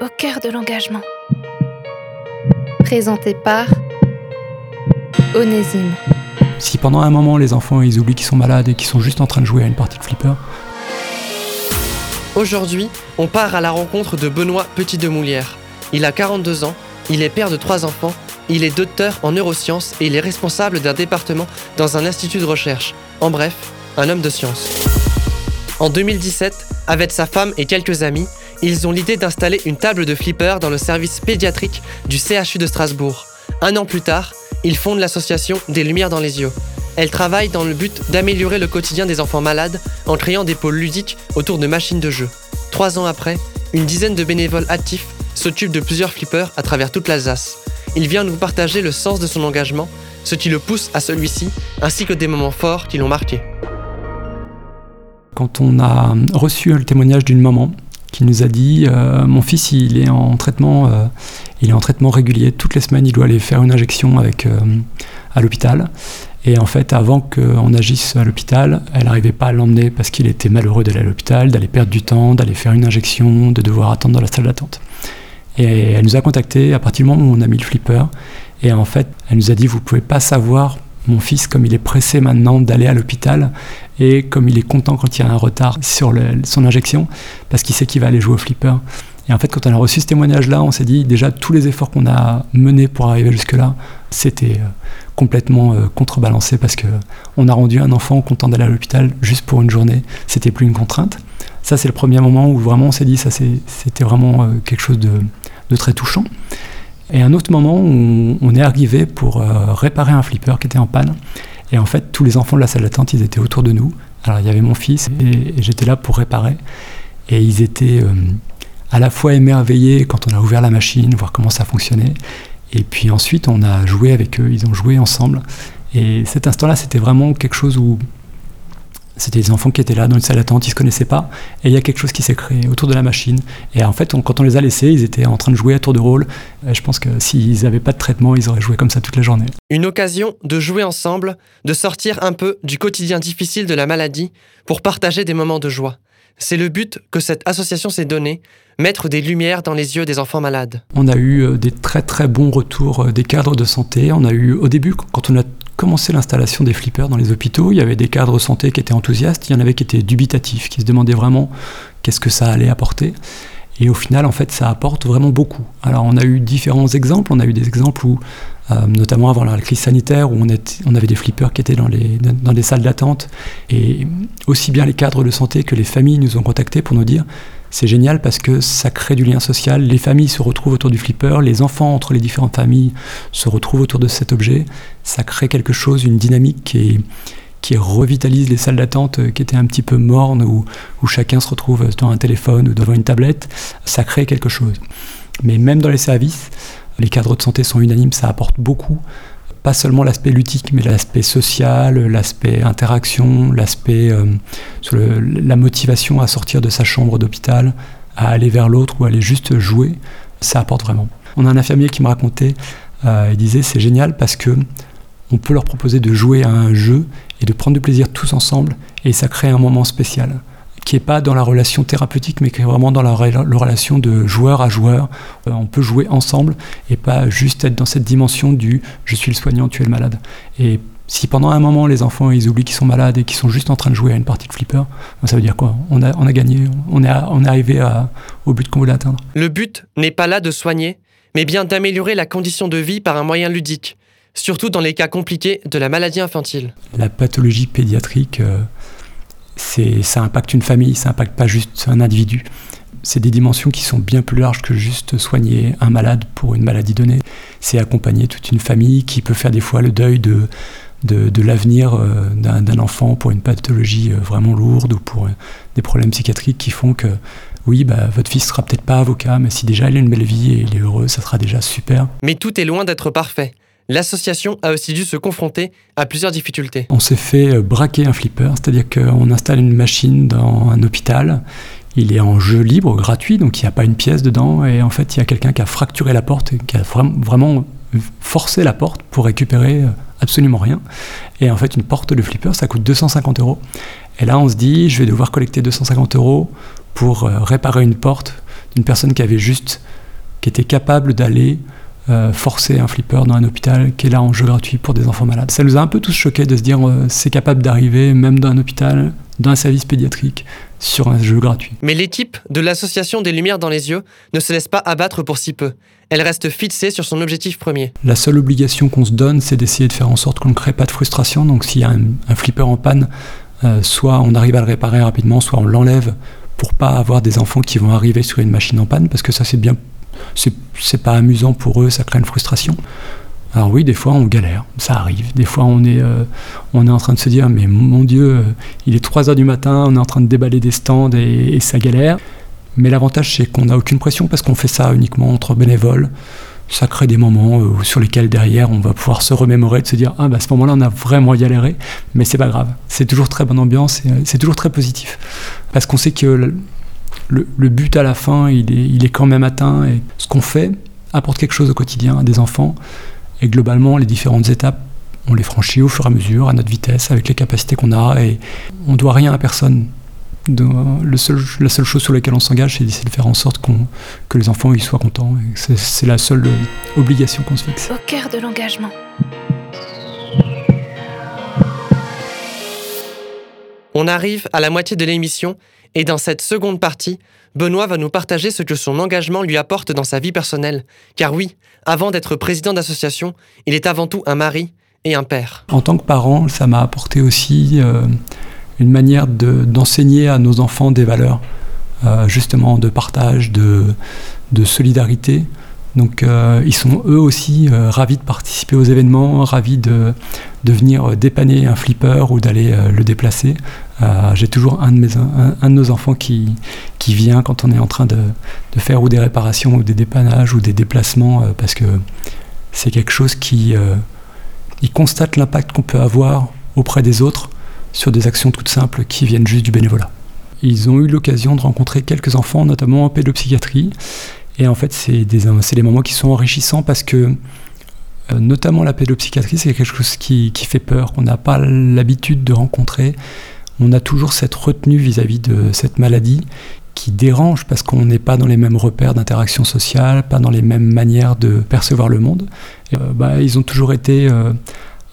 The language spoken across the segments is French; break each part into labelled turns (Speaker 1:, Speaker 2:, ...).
Speaker 1: au cœur de l'engagement. Présenté par Onésime.
Speaker 2: Si pendant un moment les enfants ils oublient qu'ils sont malades et qu'ils sont juste en train de jouer à une partie de flipper.
Speaker 3: Aujourd'hui, on part à la rencontre de Benoît Petit de Moulière. Il a 42 ans, il est père de trois enfants, il est docteur en neurosciences et il est responsable d'un département dans un institut de recherche. En bref, un homme de science. En 2017, avec sa femme et quelques amis, ils ont l'idée d'installer une table de flipper dans le service pédiatrique du CHU de Strasbourg. Un an plus tard, ils fondent l'association Des Lumières dans les yeux. Elle travaille dans le but d'améliorer le quotidien des enfants malades en créant des pôles ludiques autour de machines de jeu. Trois ans après, une dizaine de bénévoles actifs s'occupent de plusieurs flippers à travers toute l'Alsace. Il vient nous partager le sens de son engagement, ce qui le pousse à celui-ci, ainsi que des moments forts qui l'ont marqué.
Speaker 2: Quand on a reçu le témoignage d'une maman qui nous a dit euh, mon fils il est en traitement euh, il est en traitement régulier. Toutes les semaines il doit aller faire une injection avec euh, à l'hôpital. Et en fait avant qu'on agisse à l'hôpital elle n'arrivait pas à l'emmener parce qu'il était malheureux d'aller à l'hôpital d'aller perdre du temps d'aller faire une injection de devoir attendre dans la salle d'attente. Et elle nous a contacté à partir du moment où on a mis le flipper. Et en fait elle nous a dit vous pouvez pas savoir mon fils, comme il est pressé maintenant d'aller à l'hôpital et comme il est content quand il y a un retard sur son injection, parce qu'il sait qu'il va aller jouer au flipper. Et en fait, quand on a reçu ce témoignage-là, on s'est dit déjà tous les efforts qu'on a menés pour arriver jusque-là, c'était euh, complètement euh, contrebalancé parce que on a rendu un enfant content d'aller à l'hôpital juste pour une journée. C'était plus une contrainte. Ça, c'est le premier moment où vraiment on s'est dit ça, c'était vraiment euh, quelque chose de, très touchant. Et un autre moment où on est arrivé pour réparer un flipper qui était en panne. Et en fait, tous les enfants de la salle d'attente, ils étaient autour de nous. Alors, il y avait mon fils et, j'étais là pour réparer. Et ils étaient euh, à la fois émerveillés quand on a ouvert la machine, voir comment ça fonctionnait. Et puis ensuite, on a joué avec eux, ils ont joué ensemble. Et cet instant-là, c'était vraiment quelque chose où c'était des enfants qui étaient là dans une salle d'attente, ils se connaissaient pas, et il y a quelque chose qui s'est créé autour de la machine. Et en fait, quand on les a laissés, ils étaient en train de jouer à tour de rôle. Et je pense que s'ils n'avaient pas de traitement, ils auraient joué comme ça toute la journée.
Speaker 3: Une occasion de jouer ensemble, de sortir un peu du quotidien difficile de la maladie pour partager des moments de joie. C'est le but que cette association s'est donné, mettre des lumières dans les yeux des enfants malades.
Speaker 2: On a eu euh, des très très bons retours euh, des cadres de santé. On a eu au début, quand on a commencé l'installation des flippers dans les hôpitaux, il y avait des cadres de santé qui étaient enthousiastes, il y en avait qui étaient dubitatifs, qui se demandaient vraiment qu'est-ce que ça allait apporter. Et au final, en fait, ça apporte vraiment beaucoup. Alors, on a eu différents exemples. On a eu des exemples où, euh, notamment avant la crise sanitaire, où on, on, avait des flippers qui étaient dans les, dans les salles d'attente. Et aussi bien les cadres de santé que les familles nous ont contactés pour nous dire c'est génial parce que ça crée du lien social. Les familles se retrouvent autour du flipper, les enfants entre les différentes familles se retrouvent autour de cet objet. Ça crée quelque chose, une dynamique qui, qui revitalise les salles d'attente qui étaient un petit peu mornes, où, où chacun se retrouve devant un téléphone ou devant une tablette. Ça crée quelque chose. Mais même dans les services, les cadres de santé sont unanimes, ça apporte beaucoup pas seulement l'aspect ludique, mais l'aspect social, l'aspect interaction, l'aspect euh, la motivation à sortir de sa chambre d'hôpital, à aller vers l'autre ou aller juste jouer, ça apporte vraiment. On a un infirmier qui me racontait, euh, il disait c'est génial parce que on peut leur proposer de jouer à un jeu et de prendre du plaisir tous ensemble et ça crée un moment spécial qui n'est pas dans la relation thérapeutique, mais qui est vraiment dans la, relation de joueur à joueur. Euh, on peut jouer ensemble et pas juste être dans cette dimension du je suis le soignant, tu es le malade. Et si pendant un moment les enfants ils oublient qu'ils sont malades et qu'ils sont juste en train de jouer à une partie de flipper, ben, ça veut dire quoi? On a, on a gagné, on est, on est arrivé au but qu'on voulait atteindre.
Speaker 3: Le but n'est pas là de soigner, mais bien d'améliorer la condition de vie par un moyen ludique, surtout dans les cas compliqués de la maladie infantile.
Speaker 2: La pathologie pédiatrique, euh, ça impacte une famille, ça impacte pas juste un individu. C'est des dimensions qui sont bien plus larges que juste soigner un malade pour une maladie donnée. C'est accompagner toute une famille qui peut faire des fois le deuil de, de, l'avenir euh, d'un enfant pour une pathologie euh, vraiment lourde ou pour euh, des problèmes psychiatriques qui font que oui, bah, votre fils sera peut-être pas avocat, mais si déjà il a une belle vie et il est heureux, ça sera déjà super.
Speaker 3: Mais tout est loin d'être parfait l'association a aussi dû se confronter à plusieurs difficultés.
Speaker 2: On s'est fait euh, braquer un flipper, c'est-à-dire qu'on installe une machine dans un hôpital, il est en jeu libre, gratuit, donc il n'y a pas une pièce dedans, et en fait il y a quelqu'un qui a fracturé la porte, qui a vraiment forcé la porte pour récupérer euh, absolument rien. Et en fait une porte de flipper, ça coûte 250 euros. Et là on se dit, je vais devoir collecter 250 euros pour euh, réparer une porte une personne qui avait juste, qui était capable d'aller euh, forcer un flipper dans un hôpital qui est là en jeu gratuit pour des enfants malades. Ça nous a un peu tous choqués de se dire euh, c'est capable d'arriver même dans un hôpital, dans un service pédiatrique, sur un jeu gratuit.
Speaker 3: Mais l'équipe de l'association des Lumières dans les yeux ne se laisse pas abattre pour si peu. Elle reste fixée sur son objectif premier.
Speaker 2: La seule obligation qu'on se donne, c'est d'essayer de faire en sorte qu'on ne crée pas de frustration. Donc s'il y a un, flipper en panne, euh, soit on arrive à le réparer rapidement, soit on l'enlève pour pas avoir des enfants qui vont arriver sur une machine en panne, parce que ça c'est bien c'est pas amusant pour eux, ça crée une frustration. Alors oui, des fois on galère, ça arrive. Des fois on est, euh, on est en train de se dire, mais mon Dieu, euh, il est 3 heures du matin, on est en train de déballer des stands et, ça galère. Mais l'avantage c'est qu'on n'a aucune pression parce qu'on fait ça uniquement entre bénévoles. Ça crée des moments euh, sur lesquels derrière on va pouvoir se remémorer, de se dire ah bah à ce moment-là on a vraiment galéré, mais c'est pas grave. C'est toujours très bonne ambiance, c'est toujours très positif parce qu'on sait que le, but à la fin, il est, quand même atteint. Et ce qu'on fait apporte quelque chose au quotidien à des enfants. Et globalement, les différentes étapes, on les franchit au fur et à mesure, à notre vitesse, avec les capacités qu'on a. Et on ne doit rien à personne. la seule chose sur laquelle on s'engage, c'est d'essayer de faire en sorte que les enfants ils soient contents. C'est la seule obligation qu'on se fixe.
Speaker 1: Au cœur de l'engagement.
Speaker 3: On arrive à la moitié de l'émission et dans cette seconde partie, Benoît va nous partager ce que son engagement lui apporte dans sa vie personnelle. Car oui, avant d'être président d'association, il est avant tout un mari et un père.
Speaker 2: En tant que parent, ça m'a apporté aussi euh, une manière d'enseigner à nos enfants des valeurs, euh, justement de partage, de, solidarité. Donc euh, ils sont eux aussi ravis de participer aux événements, ravis de, de venir dépanner un flipper ou d'aller le déplacer. Euh, j'ai toujours un de, mes, un, de nos enfants qui, qui vient quand on est en train de, de, faire ou des réparations ou des dépannages ou des déplacements euh, parce que c'est quelque chose qui euh, il constate l'impact qu'on peut avoir auprès des autres sur des actions toutes simples qui viennent juste du bénévolat. Ils ont eu l'occasion de rencontrer quelques enfants, notamment en pédopsychiatrie. Et en fait, c'est des, des moments qui sont enrichissants parce que notamment la pédopsychiatrie, c'est quelque chose qui, fait peur, qu'on n'a pas l'habitude de rencontrer on a toujours cette retenue vis-à-vis de cette maladie qui dérange parce qu'on n'est pas dans les mêmes repères d'interaction sociale, pas dans les mêmes manières de percevoir le monde. Euh, bah, ils ont toujours été euh,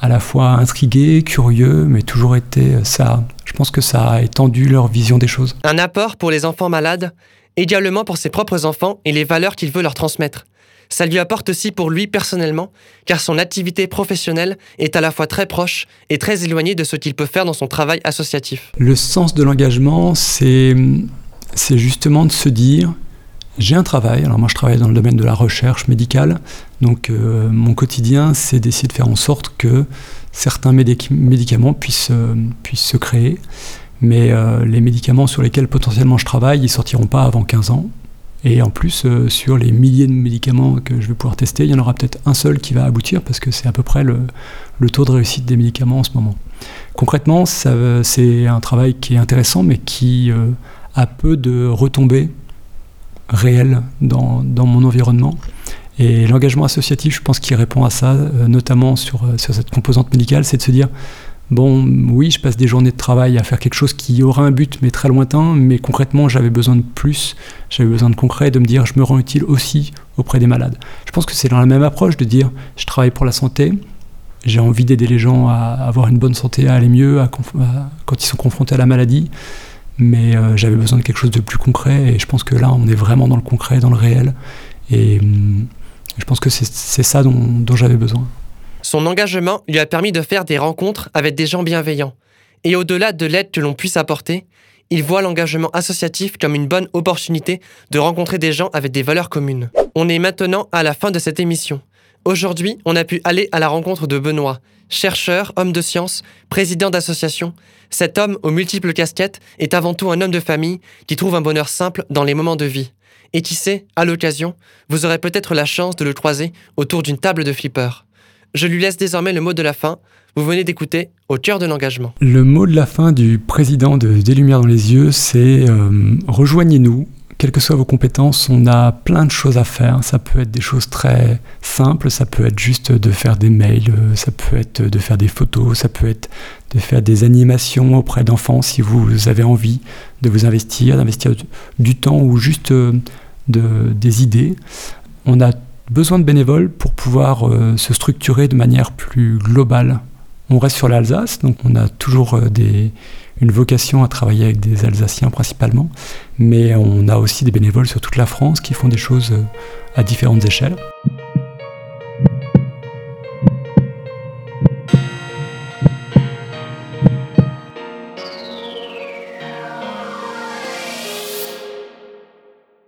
Speaker 2: à la fois intrigués, curieux, mais toujours été euh, ça. Je pense que ça a étendu leur vision des choses.
Speaker 3: Un apport pour les enfants malades, également pour ses propres enfants et les valeurs qu'il veut leur transmettre ça lui apporte aussi pour lui personnellement, car son activité professionnelle est à la fois très proche et très éloignée de ce qu'il peut faire dans son travail associatif.
Speaker 2: Le sens de l'engagement, c'est justement de se dire, j'ai un travail, alors moi je travaille dans le domaine de la recherche médicale, donc euh, mon quotidien c'est d'essayer de faire en sorte que certains médicaments puissent, euh, puissent se créer, mais euh, les médicaments sur lesquels potentiellement je travaille, ils sortiront pas avant 15 ans, et en plus, euh, sur les milliers de médicaments que je vais pouvoir tester, il y en aura peut-être un seul qui va aboutir parce que c'est à peu près le, taux de réussite des médicaments en ce moment. Concrètement, c'est un travail qui est intéressant mais qui euh, a peu de retombées réelles dans, mon environnement. Et l'engagement associatif, je pense qu'il répond à ça, euh, notamment sur, sur cette composante médicale, c'est de se dire Bon, oui, je passe des journées de travail à faire quelque chose qui aura un but, mais très lointain, mais concrètement, j'avais besoin de plus, j'avais besoin de concret, de me dire, je me rends utile aussi auprès des malades. Je pense que c'est dans la même approche de dire, je travaille pour la santé, j'ai envie d'aider les gens à avoir une bonne santé, à aller mieux quand ils sont confrontés à la maladie, mais euh, j'avais besoin de quelque chose de plus concret, et je pense que là, on est vraiment dans le concret, dans le réel, et hum, je pense que c'est ça dont j'avais besoin.
Speaker 3: Son engagement lui a permis de faire des rencontres avec des gens bienveillants. Et au-delà de l'aide que l'on puisse apporter, il voit l'engagement associatif comme une bonne opportunité de rencontrer des gens avec des valeurs communes. On est maintenant à la fin de cette émission. Aujourd'hui, on a pu aller à la rencontre de Benoît, chercheur, homme de science, président d'association. Cet homme aux multiples casquettes est avant tout un homme de famille qui trouve un bonheur simple dans les moments de vie. Et qui sait, à l'occasion, vous aurez peut-être la chance de le croiser autour d'une table de flipper. Je lui laisse désormais le mot de la fin. Vous venez d'écouter Au cœur de l'engagement.
Speaker 2: Le mot de la fin du président de Des Lumières dans les yeux, c'est euh, rejoignez-nous. Quelles que soient vos compétences, on a plein de choses à faire. Ça peut être des choses très simples, ça peut être juste de faire des mails, ça peut être de faire des photos, ça peut être de faire des animations auprès d'enfants si vous avez envie de vous investir, d'investir du temps ou juste euh, des idées. On a besoin de bénévoles pour pouvoir euh, se structurer de manière plus globale. On reste sur l'Alsace, donc on a toujours euh, une vocation à travailler avec des Alsaciens principalement, mais on a aussi des bénévoles sur toute la France qui font des choses à différentes échelles.